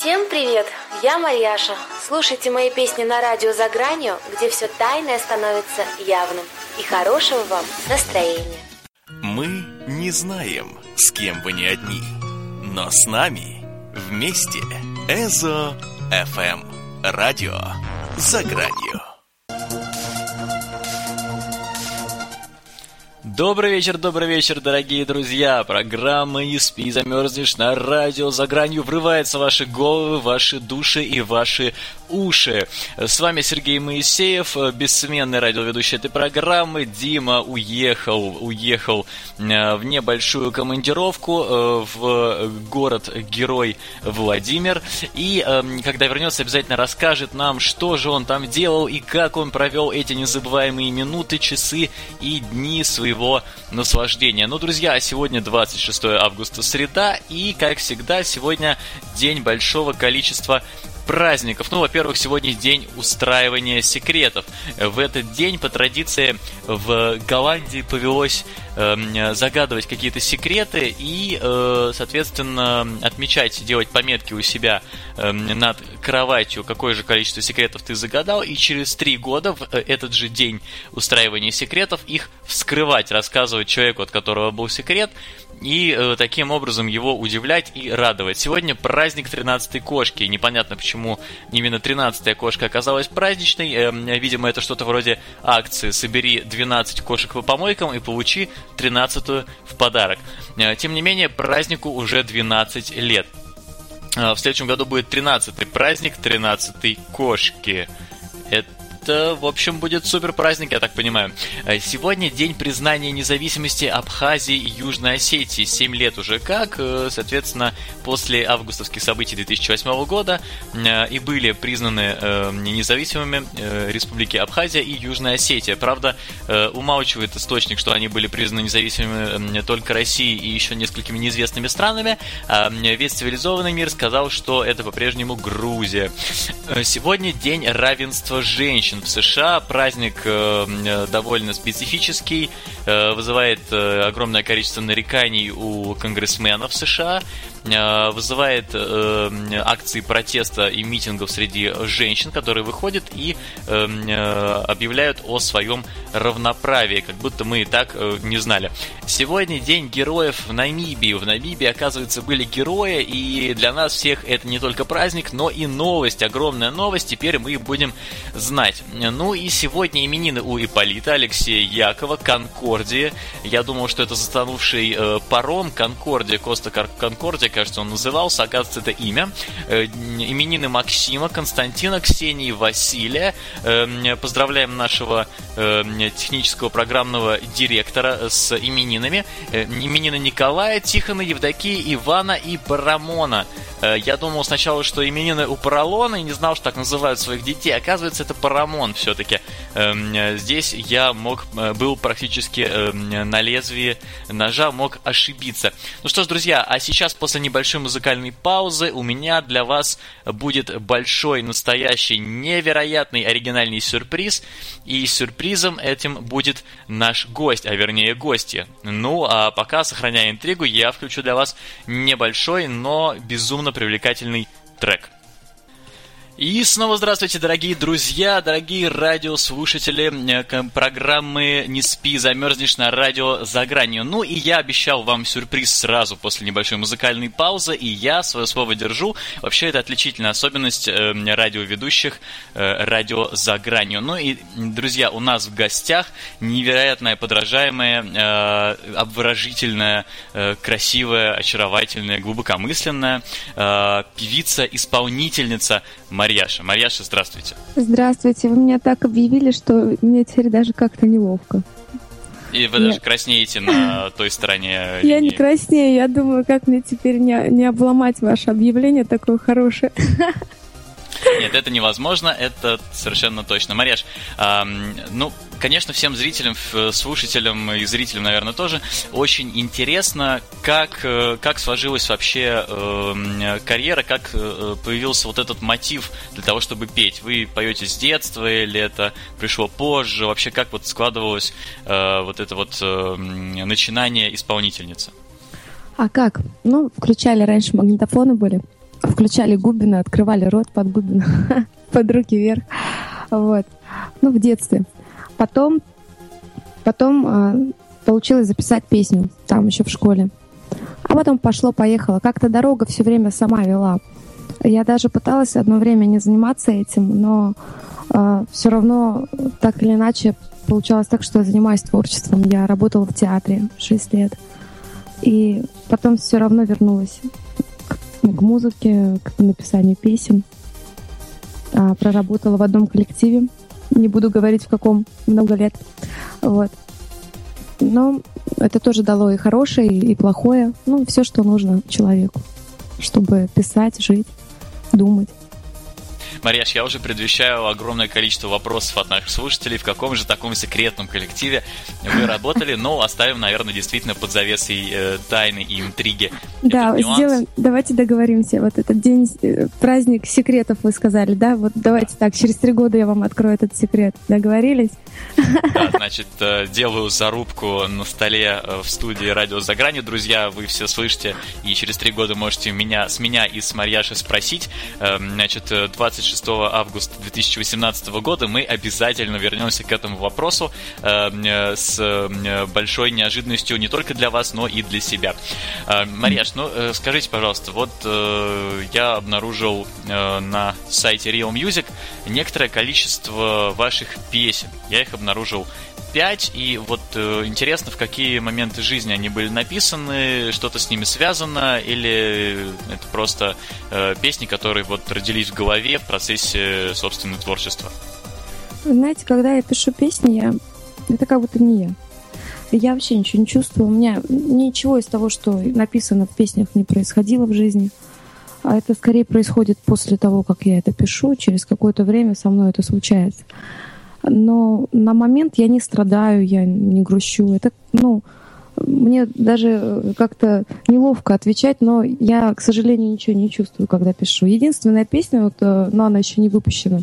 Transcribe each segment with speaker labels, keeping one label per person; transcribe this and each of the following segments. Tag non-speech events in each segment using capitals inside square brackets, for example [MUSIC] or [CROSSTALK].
Speaker 1: Всем привет! Я Марьяша. Слушайте мои песни на радио «За гранью», где все тайное становится явным. И хорошего вам настроения.
Speaker 2: Мы не знаем, с кем вы не одни, но с нами вместе Эзо ФМ. Радио «За гранью».
Speaker 3: Добрый вечер, добрый вечер, дорогие друзья! Программа «Не спи, замерзнешь» на радио «За гранью» врывается в ваши головы, ваши души и ваши уши. С вами Сергей Моисеев, бессменный радиоведущий этой программы. Дима уехал, уехал э, в небольшую командировку э, в город-герой Владимир. И когда вернется, обязательно расскажет нам, что же он там делал и как он провел эти незабываемые минуты, часы и дни своего наслаждения. Ну, друзья, сегодня 26 августа, среда, и, как всегда, сегодня день большого количества праздников. Ну, во-первых, сегодня день устраивания секретов. В этот день, по традиции, в Голландии повелось э, загадывать какие-то секреты и, э, соответственно, отмечать, делать пометки у себя э, над кроватью, какое же количество секретов ты загадал, и через три года в э, этот же день устраивания секретов их вскрывать, рассказывать человеку, от которого был секрет, и э, таким образом его удивлять и радовать. Сегодня праздник 13-й кошки. Непонятно, почему именно 13-я кошка оказалась праздничной. Э, видимо, это что-то вроде акции «Собери 12 кошек по помойкам и получи 13-ю в подарок». Э, тем не менее, празднику уже 12 лет. Э, в следующем году будет 13-й праздник 13-й кошки. Это это, в общем, будет супер праздник, я так понимаю. Э, сегодня день признания независимости Абхазии и Южной Осетии. 7 лет уже как, э, соответственно, после августовских событий 2008 года э, и были признаны независимыми республики Абхазия и Южная Осетия. Правда, умалчивает источник, что они были признаны независимыми только Россией и еще несколькими неизвестными странами. А весь цивилизованный мир сказал, что это по-прежнему Грузия. Сегодня день равенства женщин женщин в США. Праздник э, э, довольно специфический, э, вызывает огромное количество нареканий у конгрессменов США. Э, вызывает э, акции протеста и митингов среди женщин, которые выходят и э, объявляют о своем равноправии, как будто мы и так не знали. Сегодня день героев в Намибии. В Намибии, оказывается, были герои, и для нас всех это не только праздник, но и новость, огромная новость. Теперь мы будем знать. Ну и сегодня именины у Иполита, Алексея Якова, Конкордии. Я думал, что это затонувший паром Конкордия, Коста Конкордия, кажется, он назывался, оказывается, это имя. Э, именины Максима, Константина, Ксении, Василия. Э, поздравляем нашего э, технического программного директора с именинами. Именины Николая, Тихона, Евдокии, Ивана и Парамона. Я думал сначала, что именины у Паралона, и не знал, что так называют своих детей. Оказывается, это Парамон все-таки. Здесь я мог, был практически на лезвии ножа, мог ошибиться. Ну что ж, друзья, а сейчас после небольшой музыкальной паузы у меня для вас будет большой, настоящий, невероятный оригинальный сюрприз. И сюрпризом этим будет наш гость, а вернее гости. Ну, а пока, сохраняя интригу, я включу для вас небольшой, но безумно привлекательный трек. И снова здравствуйте, дорогие друзья, дорогие радиослушатели э, программы «Не спи, замерзнешь» на радио «За гранью». Ну и я обещал вам сюрприз сразу после небольшой музыкальной паузы, и я свое слово держу. Вообще, это отличительная особенность э, радиоведущих э, радио «За гранью». Ну и, друзья, у нас в гостях невероятная, подражаемая, э, обворожительная, э, красивая, очаровательная, глубокомысленная э, певица-исполнительница Мария Марьяша. Марьяша, здравствуйте.
Speaker 4: Здравствуйте. Вы меня так объявили, что мне теперь даже как-то неловко.
Speaker 3: И вы даже краснеете на [LAUGHS] той стороне линии.
Speaker 4: Я не краснею, я думаю, как мне теперь не, не обломать ваше объявление такое хорошее.
Speaker 3: Нет, это невозможно, это совершенно точно. Марьяш, э, ну, конечно, всем зрителям, слушателям и зрителям, наверное, тоже очень интересно, как, э, как сложилась вообще э, карьера, как э, появился вот этот мотив для того, чтобы петь. Вы поете с детства или это пришло позже? Вообще, как вот складывалось э, вот это вот э, начинание исполнительницы?
Speaker 4: А как? Ну, включали раньше магнитофоны были включали Губина, открывали рот под Губина, [LAUGHS] под руки вверх. Вот. Ну, в детстве. Потом, потом э, получилось записать песню, там еще в школе. А потом пошло-поехало. Как-то дорога все время сама вела. Я даже пыталась одно время не заниматься этим, но э, все равно так или иначе получалось так, что я занимаюсь творчеством. Я работала в театре 6 лет. И потом все равно вернулась к музыке, к написанию песен. А, проработала в одном коллективе. Не буду говорить в каком, много лет. Вот. Но это тоже дало и хорошее, и плохое. Ну, все, что нужно человеку, чтобы писать, жить, думать.
Speaker 3: Марьяш, я уже предвещаю огромное количество вопросов от наших слушателей, в каком же таком секретном коллективе вы работали, но оставим, наверное, действительно под завесой э, тайны и интриги.
Speaker 4: Да, сделаем, давайте договоримся. Вот этот день, э, праздник секретов вы сказали, да? Вот давайте так, через три года я вам открою этот секрет. Договорились?
Speaker 3: Да, значит, э, делаю зарубку на столе э, в студии «Радио за гранью». Друзья, вы все слышите, и через три года можете меня, с меня и с Марьяши спросить. Значит, 26 26 августа 2018 года мы обязательно вернемся к этому вопросу э, с э, большой неожиданностью не только для вас, но и для себя. Э, Марьяш, ну скажите, пожалуйста, вот я обнаружил на сайте Real Music некоторое количество ваших песен. Я их обнаружил 5, и вот э, интересно, в какие моменты жизни они были написаны, что-то с ними связано, или это просто э, песни, которые вот родились в голове в процессе собственного творчества?
Speaker 4: Вы знаете, когда я пишу песни, я... это как будто не я. Я вообще ничего не чувствую. У меня ничего из того, что написано в песнях, не происходило в жизни. А это скорее происходит после того, как я это пишу. Через какое-то время со мной это случается но на момент я не страдаю, я не грущу. Это, ну, мне даже как-то неловко отвечать, но я, к сожалению, ничего не чувствую, когда пишу. Единственная песня, вот, э, но она еще не выпущена,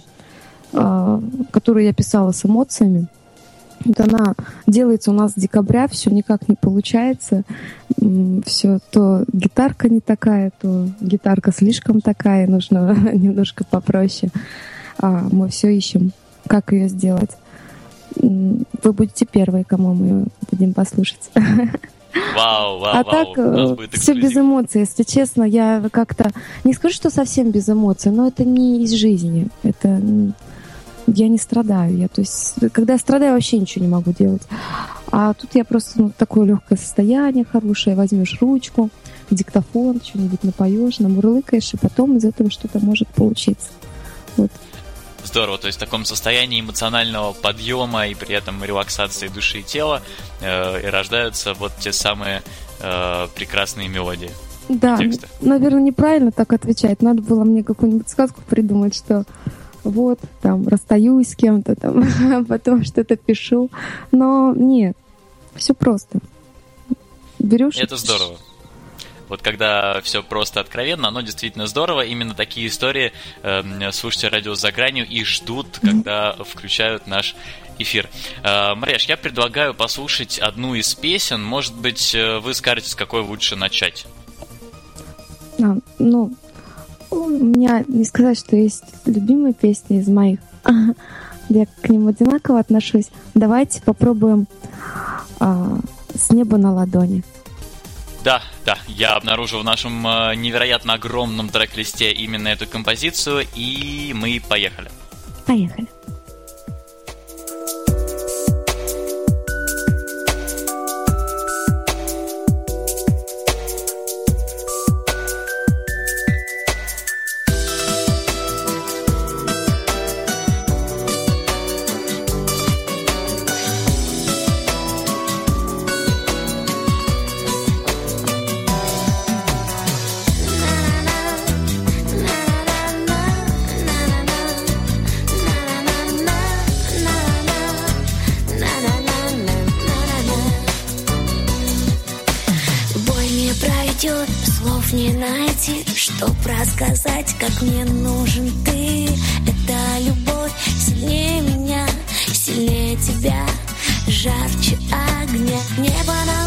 Speaker 4: а, которую я писала с эмоциями, вот она делается у нас с декабря, все никак не получается. Все то гитарка не такая, то гитарка слишком такая, нужно [LAUGHS] немножко попроще. А мы все ищем как ее сделать. Вы будете первые, кому мы будем послушать.
Speaker 3: Вау, вау,
Speaker 4: а так, э, все без эмоций. Если честно, я как-то... Не скажу, что совсем без эмоций, но это не из жизни. Это... Я не страдаю. Я, то есть, когда я страдаю, вообще ничего не могу делать. А тут я просто ну, такое легкое состояние хорошее. Возьмешь ручку, диктофон, что-нибудь напоешь, намурлыкаешь, и потом из этого что-то может получиться. Вот.
Speaker 3: Здорово, то есть в таком состоянии эмоционального подъема и при этом релаксации души и тела э, и рождаются вот те самые э, прекрасные мелодии.
Speaker 4: Да, тексты. наверное, неправильно так отвечать. Надо было мне какую-нибудь сказку придумать, что вот, там, расстаюсь с кем-то, там, а [LAUGHS] потом что-то пишу. Но нет, все просто. Берешь...
Speaker 3: Это здорово. Вот когда все просто откровенно, оно действительно здорово. Именно такие истории э, слушайте радио за гранью и ждут, когда включают наш эфир. Э, Марьяш, я предлагаю послушать одну из песен. Может быть, э, вы скажете, с какой лучше начать?
Speaker 4: А, ну, у меня не сказать, что есть любимые песни из моих. [LAUGHS] Я к ним одинаково отношусь. Давайте попробуем а, «С неба на ладони».
Speaker 3: Да, да, я обнаружил в нашем э, невероятно огромном трек-листе именно эту композицию, и мы поехали.
Speaker 4: Поехали.
Speaker 5: Найти, чтоб рассказать, как мне нужен ты. Это любовь сильнее меня, сильнее тебя, жарче огня. Небо на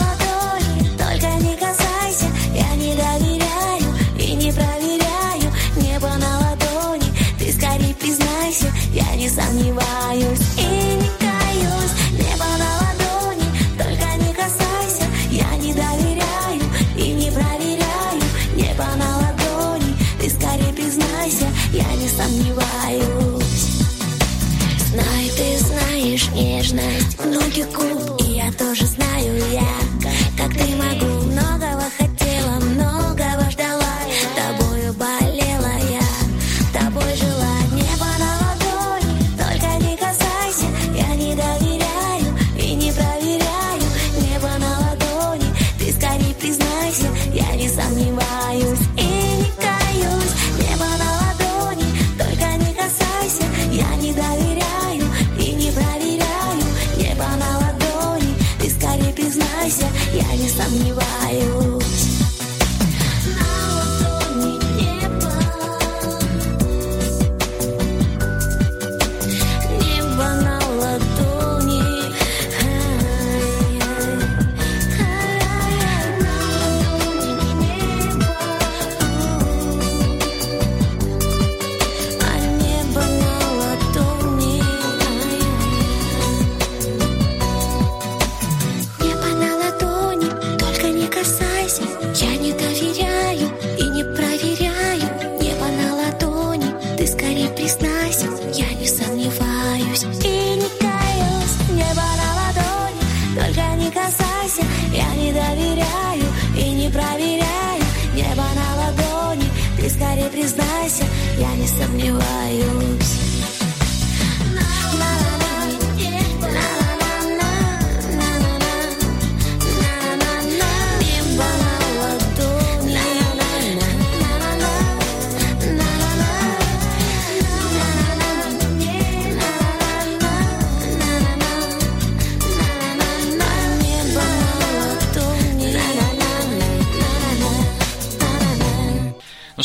Speaker 5: не сомневаюсь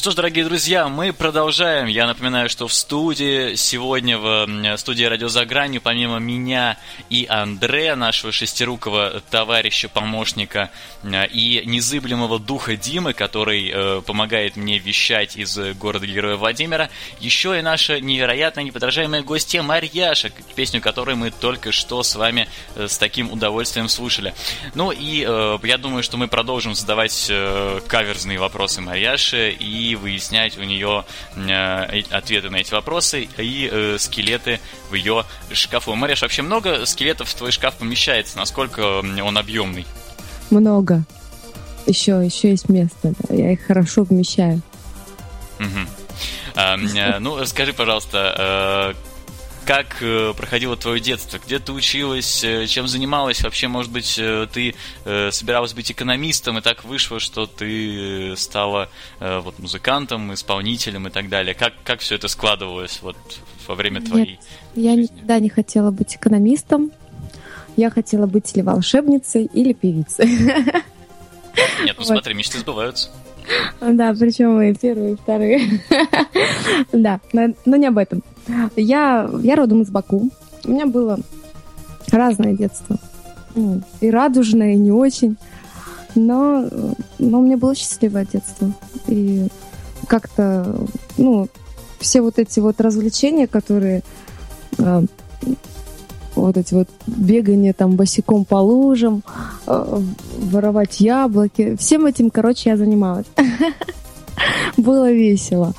Speaker 3: что ж, дорогие друзья, мы продолжаем. Я напоминаю, что в студии сегодня, в студии «Радио за гранью», помимо меня и Андрея, нашего шестирукого товарища, помощника, и незыблемого духа Димы, который э, помогает мне вещать из э, города-героя Владимира, еще и наша невероятно неподражаемая гостья Марьяша, песню которой мы только что с вами э, с таким удовольствием слушали. Ну и э, я думаю, что мы продолжим задавать э, каверзные вопросы Марьяше и выяснять у нее э, ответы на эти вопросы и э, скелеты в ее шкафу. Марьяш, вообще много скелетов в твой шкаф помещается? Насколько он объемный?
Speaker 4: Много. Еще, еще есть место. да. Я их хорошо помещаю.
Speaker 3: Мгм. А, э, ну, скажи, пожалуйста, как э, проходило твое детство? Где ты училась? э, Чем занималась? Вообще, может быть, э, ты собиралась быть экономистом, и так вышло, что ты стала вот музыкантом, исполнителем и так далее. Как, как все это складывалось вот во время твоей
Speaker 4: Я
Speaker 3: жизни?
Speaker 4: никогда не хотела быть экономистом. Я хотела быть или волшебницей, или певицей.
Speaker 3: Нет, ну
Speaker 4: Вот.
Speaker 3: смотри, мечты сбываются.
Speaker 4: Да, причем и первые, и вторые. [LAUGHS] Да, но не об этом. Я, я родом из Баку. У меня было разное детство. Ну, И радужное, и не очень. Но, но у меня было счастливое детство. И как-то, ну, все вот эти вот развлечения, которые э, вот эти вот бегания там босиком по лужам, э, воровать яблоки. Всем этим, короче, я занималась. [LAUGHS] Было весело.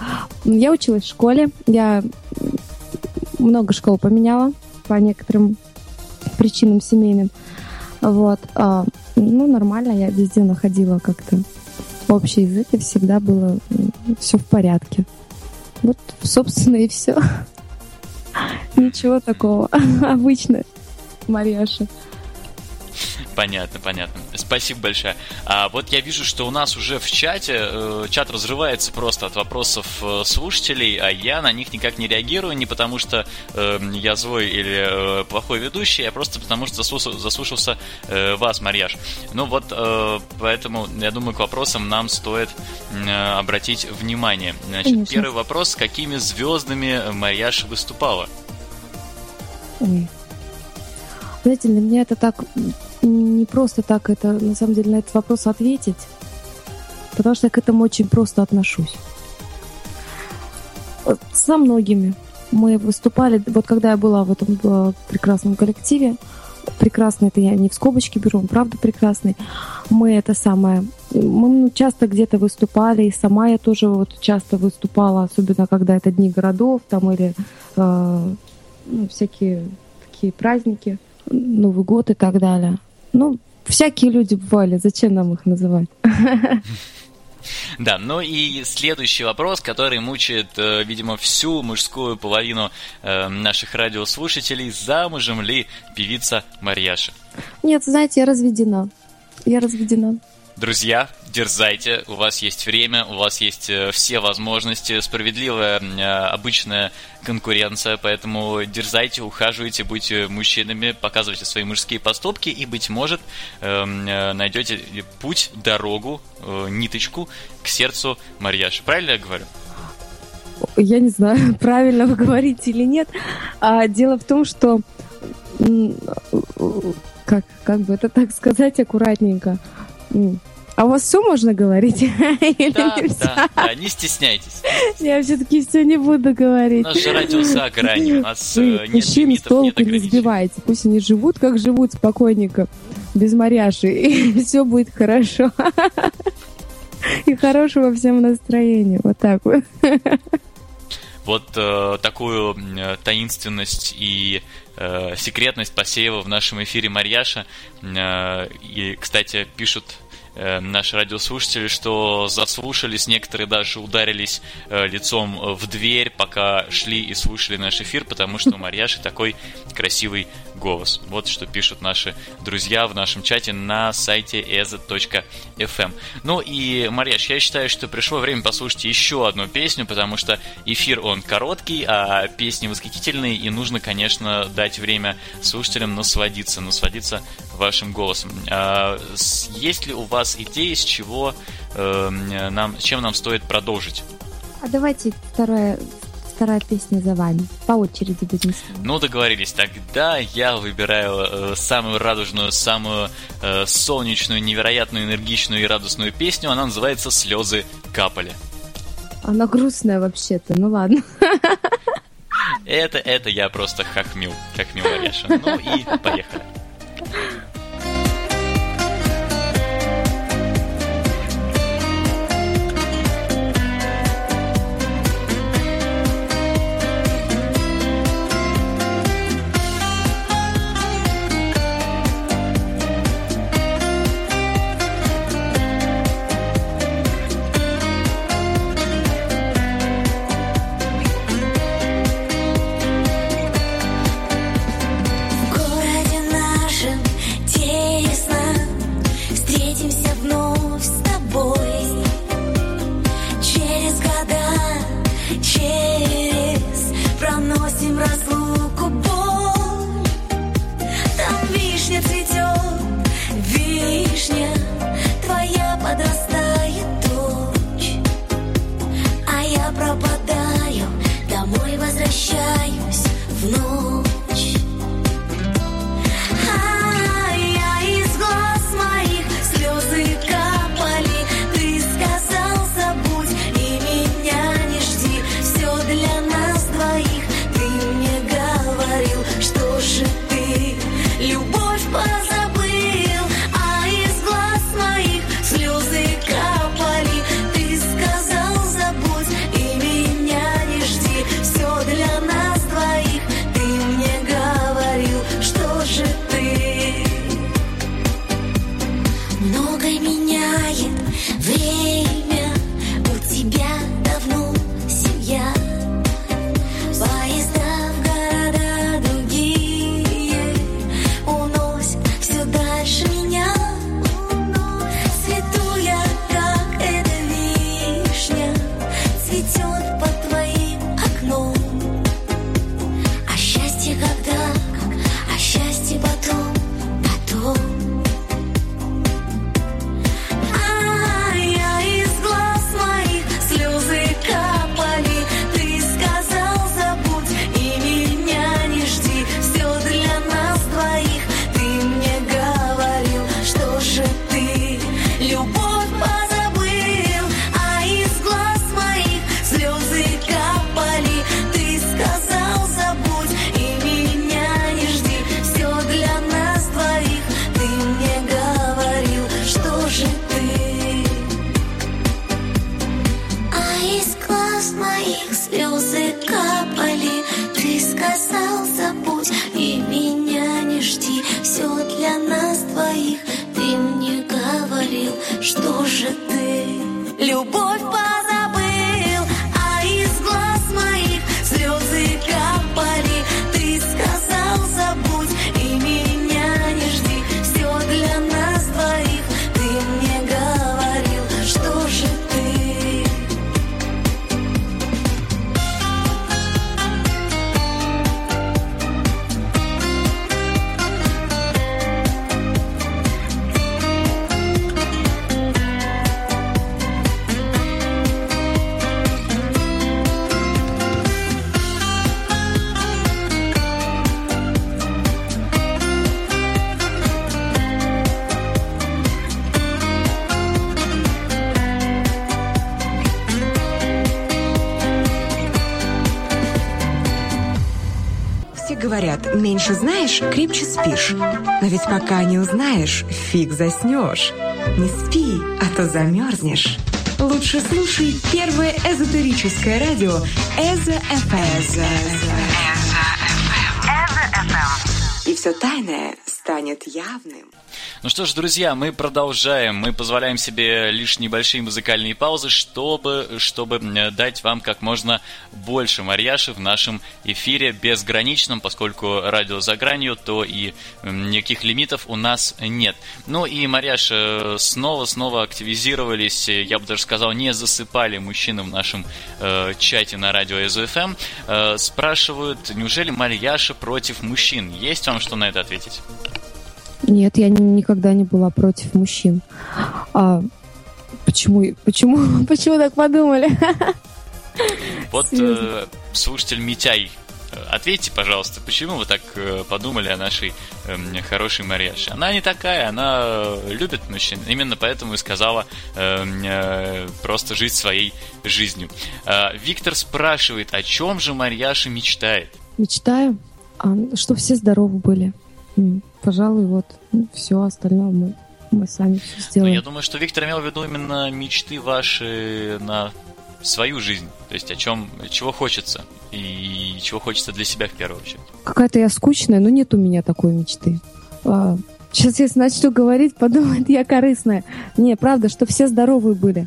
Speaker 4: Я училась в школе. Я много школ поменяла по некоторым причинам семейным. Вот. А, ну, нормально, я везде находила как-то общий язык, и всегда было все в порядке. Вот, собственно, и все. [LAUGHS] Ничего такого. [LAUGHS] Обычно. Марьяша.
Speaker 3: Понятно, понятно. Спасибо большое. А вот я вижу, что у нас уже в чате э, чат разрывается просто от вопросов э, слушателей, а я на них никак не реагирую, не потому что э, я злой или э, плохой ведущий, а просто потому что заслушался, заслушался э, вас, Марьяш. Ну вот, э, поэтому я думаю, к вопросам нам стоит э, обратить внимание. Значит,
Speaker 4: Конечно.
Speaker 3: первый вопрос: с какими звездами Марьяш выступала?
Speaker 4: Ой. Знаете, для меня это так не просто так это на самом деле на этот вопрос ответить, потому что я к этому очень просто отношусь. Со многими мы выступали, вот когда я была в этом прекрасном коллективе, прекрасный это я не в скобочки беру, он правда прекрасный, мы это самое, мы ну, часто где-то выступали, и сама я тоже вот часто выступала, особенно когда это дни городов там или э, ну, всякие такие праздники, Новый год и так далее. Ну, всякие люди бывали, зачем нам их называть? [LAUGHS]
Speaker 3: Да, ну и следующий вопрос, который мучает, э, видимо, всю мужскую половину э, наших радиослушателей. Замужем ли певица Марьяша?
Speaker 4: Нет, знаете, я разведена. Я разведена.
Speaker 3: Друзья, дерзайте, у вас есть время, у вас есть э, все возможности, справедливая э, обычная конкуренция, поэтому дерзайте, ухаживайте, будьте мужчинами, показывайте свои мужские поступки и, быть может, эм, э, найдете путь, дорогу, ниточку к сердцу Марьяши. Правильно я говорю?
Speaker 4: Я не знаю, [LAUGHS] правильно вы говорите или нет. А дело в том, что как, как бы это так сказать аккуратненько. А у вас все можно говорить? [LAUGHS] Или
Speaker 3: Да, да, да, не стесняйтесь.
Speaker 4: Я все-таки все не буду
Speaker 3: У
Speaker 4: говорить.
Speaker 3: нас же радио за гранью, у нас
Speaker 4: Вы
Speaker 3: э, нет
Speaker 4: мужчин с
Speaker 3: лимитов, нет
Speaker 4: толку не сбивайте. Пусть они живут, как живут, спокойненько, без моряши, [LAUGHS] и все будет хорошо. И хорошего всем настроения. Вот так вот.
Speaker 3: Вот э, такую э, таинственность и э, секретность посеяла в нашем эфире Марьяша. Э, и, кстати, пишут э, наши радиослушатели, что заслушались, некоторые даже ударились э, лицом в дверь, пока шли и слушали наш эфир, потому что у Марьяши такой красивый голос. Вот что пишут наши друзья в нашем чате на сайте eza.fm. Ну и, Марьяш, я считаю, что пришло время послушать еще одну песню, потому что эфир он короткий, а песни восхитительные, и нужно, конечно, дать время слушателям насладиться, насладиться вашим голосом. А, есть ли у вас идеи, с чего э, нам, чем нам стоит продолжить?
Speaker 4: А давайте вторая, вторая песня за вами. По очереди будем.
Speaker 3: Ну, договорились. Тогда я выбираю э, самую радужную, самую э, солнечную, невероятную, энергичную и радостную песню. Она называется «Слезы капали».
Speaker 4: Она грустная вообще-то, ну ладно.
Speaker 3: Это, это я просто хохмил, хохмил Ареша. Ну и поехали.
Speaker 6: Меньше знаешь, крепче спишь. Но ведь пока не узнаешь, фиг заснешь. Не спи, а то замерзнешь. Лучше слушай первое эзотерическое радио Эзо ФМ. И все тайное станет явным.
Speaker 3: Ну что ж, друзья, мы продолжаем. Мы позволяем себе лишь небольшие музыкальные паузы, чтобы, чтобы дать вам как можно больше Марьяши в нашем эфире безграничном, поскольку радио за гранью, то и никаких лимитов у нас нет. Ну и, Марьяша, снова-снова активизировались, я бы даже сказал, не засыпали мужчины в нашем э, чате на радио СУФМ. Э, спрашивают, неужели Марьяша против мужчин? Есть вам что на это ответить?
Speaker 4: Нет, я ни- никогда не была против мужчин. А почему, почему, [LAUGHS] почему так подумали?
Speaker 3: Вот э, слушатель Митяй, э, ответьте, пожалуйста, почему вы так э, подумали о нашей эм, хорошей Марьяше? Она не такая, она э, любит мужчин, именно поэтому и сказала эм, э, просто жить своей жизнью. Э, Виктор спрашивает, о чем же Марьяша мечтает?
Speaker 4: Мечтаю, а, что все здоровы были. Пожалуй, вот все остальное мы, мы сами все
Speaker 3: Ну,
Speaker 4: сделаем.
Speaker 3: я думаю, что Виктор имел в виду именно мечты ваши на свою жизнь, то есть о чем, чего хочется и чего хочется для себя в первую очередь.
Speaker 4: Какая-то я скучная, но нет у меня такой мечты. А, сейчас если начну говорить, подумают, я корыстная. Не, правда, что все здоровые были.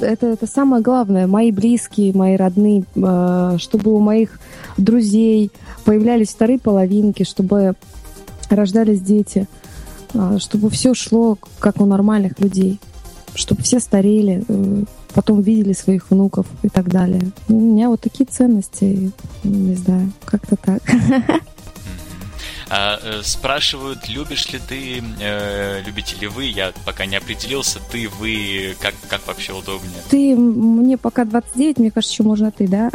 Speaker 4: Это, это самое главное. Мои близкие, мои родные, а, чтобы у моих друзей появлялись вторые половинки, чтобы рождались дети, а, чтобы все шло как у нормальных людей, чтобы все старели, э, потом видели своих внуков и так далее. Ну, У меня вот такие ценности, не знаю, как-то так. [LAUGHS]
Speaker 3: А, э, спрашивают, любишь ли ты, э, любите ли вы, я пока не определился, ты, вы, как, как вообще удобнее.
Speaker 4: Ты, мне пока 29, мне кажется, еще можно ты, да?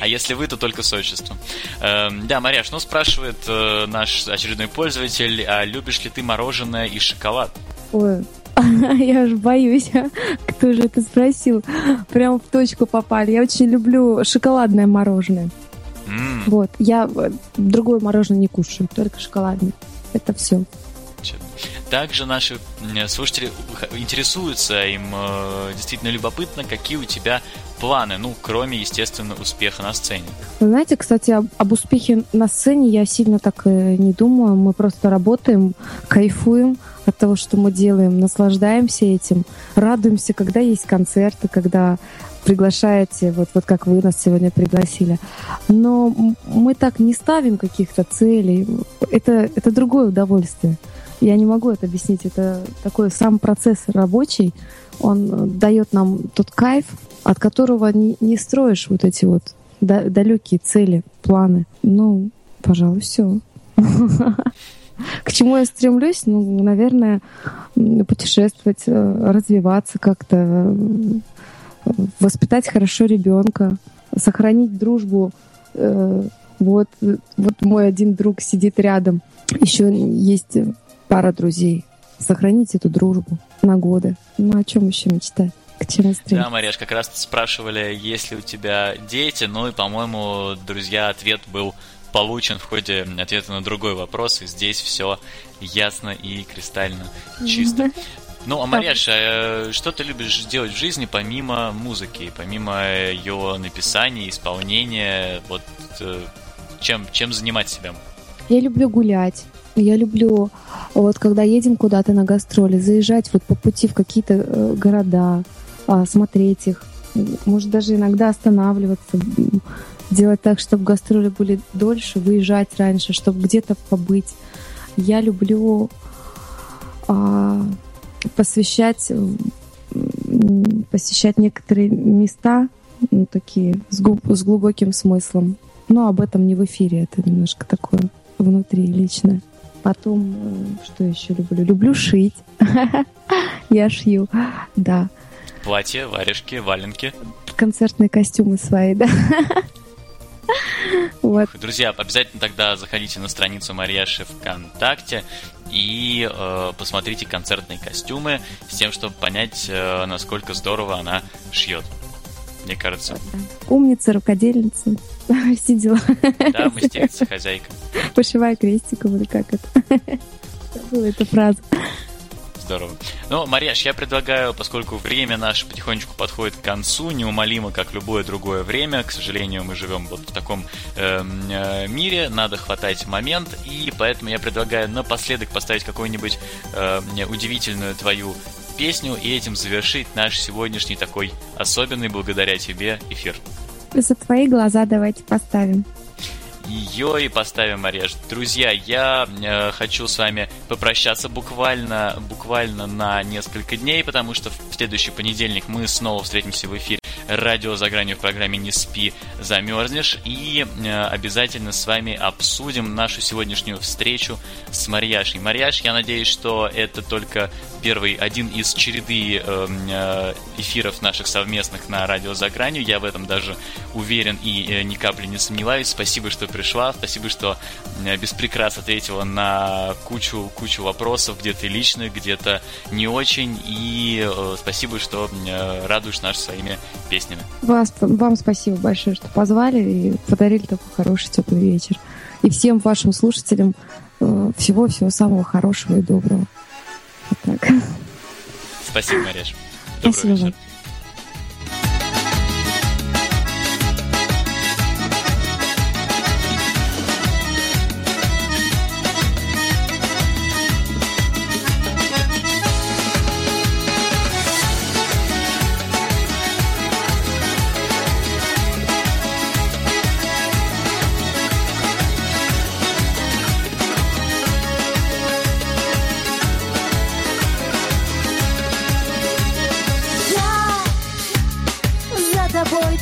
Speaker 3: А если вы, то только с отчеством. Эм, да, Маряш, ну спрашивает э, наш очередной пользователь, а любишь ли ты мороженое и шоколад?
Speaker 4: Ой, [LAUGHS] я аж боюсь, кто же это спросил. Прям в точку попали. Я очень люблю шоколадное мороженое.
Speaker 3: М,
Speaker 4: Вот, я э, другое мороженое не кушаю, только шоколадное. Это все.
Speaker 3: Также наши слушатели интересуются, им э, действительно любопытно, какие у тебя планы, ну, кроме, естественно, успеха на сцене.
Speaker 4: Вы знаете, кстати, об, об успехе на сцене я сильно так э, не думаю. Мы просто работаем, кайфуем от того, что мы делаем, наслаждаемся этим, радуемся, когда есть концерты, когда приглашаете, вот, вот как вы нас сегодня пригласили. Но мы так не ставим каких-то целей. Это, это другое удовольствие. Я не могу это объяснить. Это такой сам процесс рабочий. Он дает нам тот кайф, от которого не, не строишь вот эти вот далекие цели, планы. Ну, пожалуй, все. К чему я стремлюсь? Ну, наверное, путешествовать, э, развиваться как-то, э, воспитать хорошо ребенка, сохранить дружбу. Э, вот, вот мой один друг сидит рядом. Еще есть пара друзей. Сохранить эту дружбу на годы. Ну, о чем еще мечтать? К чему стремиться?
Speaker 3: Да, Мареш, как раз спрашивали, есть ли у тебя дети. Ну и, по-моему, друзья, ответ был получен в ходе ответа на другой вопрос, и здесь все ясно и кристально чисто. [LAUGHS] Ну, а Марьяш, а что ты любишь делать в жизни помимо музыки, помимо ее написания, исполнения? Вот э, чем, чем занимать себя?
Speaker 4: Я люблю гулять. Я люблю, вот когда едем куда-то на гастроли, заезжать вот по пути в какие-то э, города, э, смотреть их, может даже иногда останавливаться, делать так, чтобы гастроли были дольше, выезжать раньше, чтобы где-то побыть. Я люблю э, посвящать, посещать некоторые места, ну, такие с, глуб, с глубоким смыслом. Но об этом не в эфире, это немножко такое внутри личное. Потом, э, что еще люблю? Люблю шить. [LAUGHS] Я шью, да.
Speaker 3: Платья, варежки, валенки.
Speaker 4: Концертные костюмы свои, да. [LAUGHS]
Speaker 3: Вот. Друзья, обязательно тогда заходите на страницу Марьяши ВКонтакте и э, посмотрите концертные костюмы с тем, чтобы понять, э, насколько здорово она шьет. Мне кажется.
Speaker 4: Умница, рукодельница. [LAUGHS] Все дела.
Speaker 3: Да, мастерица, хозяйка.
Speaker 4: Пошивая крестиком или как это. [LAUGHS] Забыла эту фразу.
Speaker 3: Здорово. Ну, Марьяш, я предлагаю, поскольку время наше потихонечку подходит к концу, неумолимо, как любое другое время, к сожалению, мы живем вот в таком эм, э, мире, надо хватать момент, и поэтому я предлагаю напоследок поставить какую-нибудь э, удивительную твою песню и этим завершить наш сегодняшний такой особенный благодаря тебе эфир.
Speaker 4: За твои глаза давайте поставим
Speaker 3: ее и поставим арест. Друзья, я э, хочу с вами попрощаться буквально, буквально на несколько дней, потому что в следующий понедельник мы снова встретимся в эфире радио за гранью в программе «Не спи, замерзнешь». И э, обязательно с вами обсудим нашу сегодняшнюю встречу с Марьяшей. Марьяш, я надеюсь, что это только первый, один из череды эм, э, эфиров наших совместных на радио за гранью. Я в этом даже уверен и э, ни капли не сомневаюсь. Спасибо, что пришла. Спасибо, что без прикрас ответила на кучу, кучу вопросов, где-то личных, где-то не очень. И э, спасибо, что э, радуешь нас своими песнями.
Speaker 4: Вас, вам спасибо большое, что позвали и подарили такой хороший теплый вечер. И всем вашим слушателям э, всего-всего самого хорошего и доброго. Вот так.
Speaker 3: Спасибо, Мариш. Доброго Спасибо. вечера.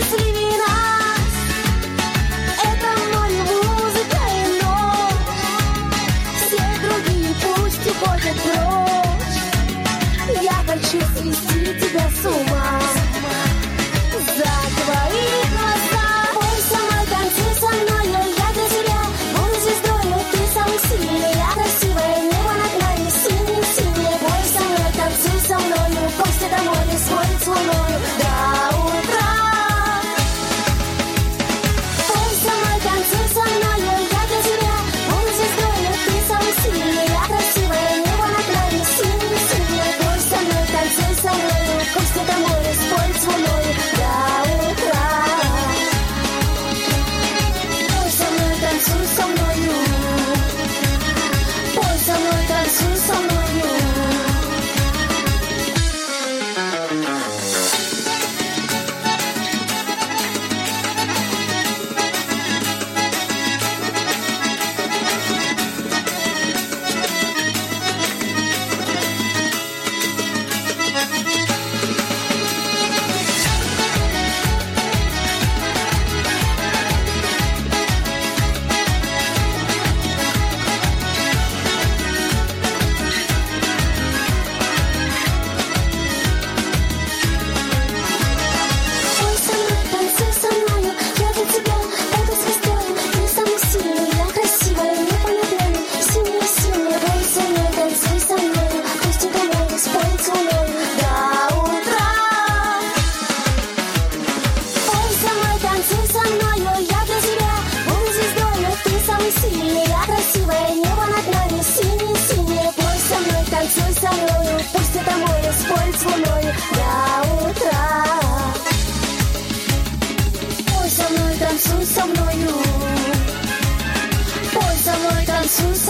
Speaker 5: нас мной,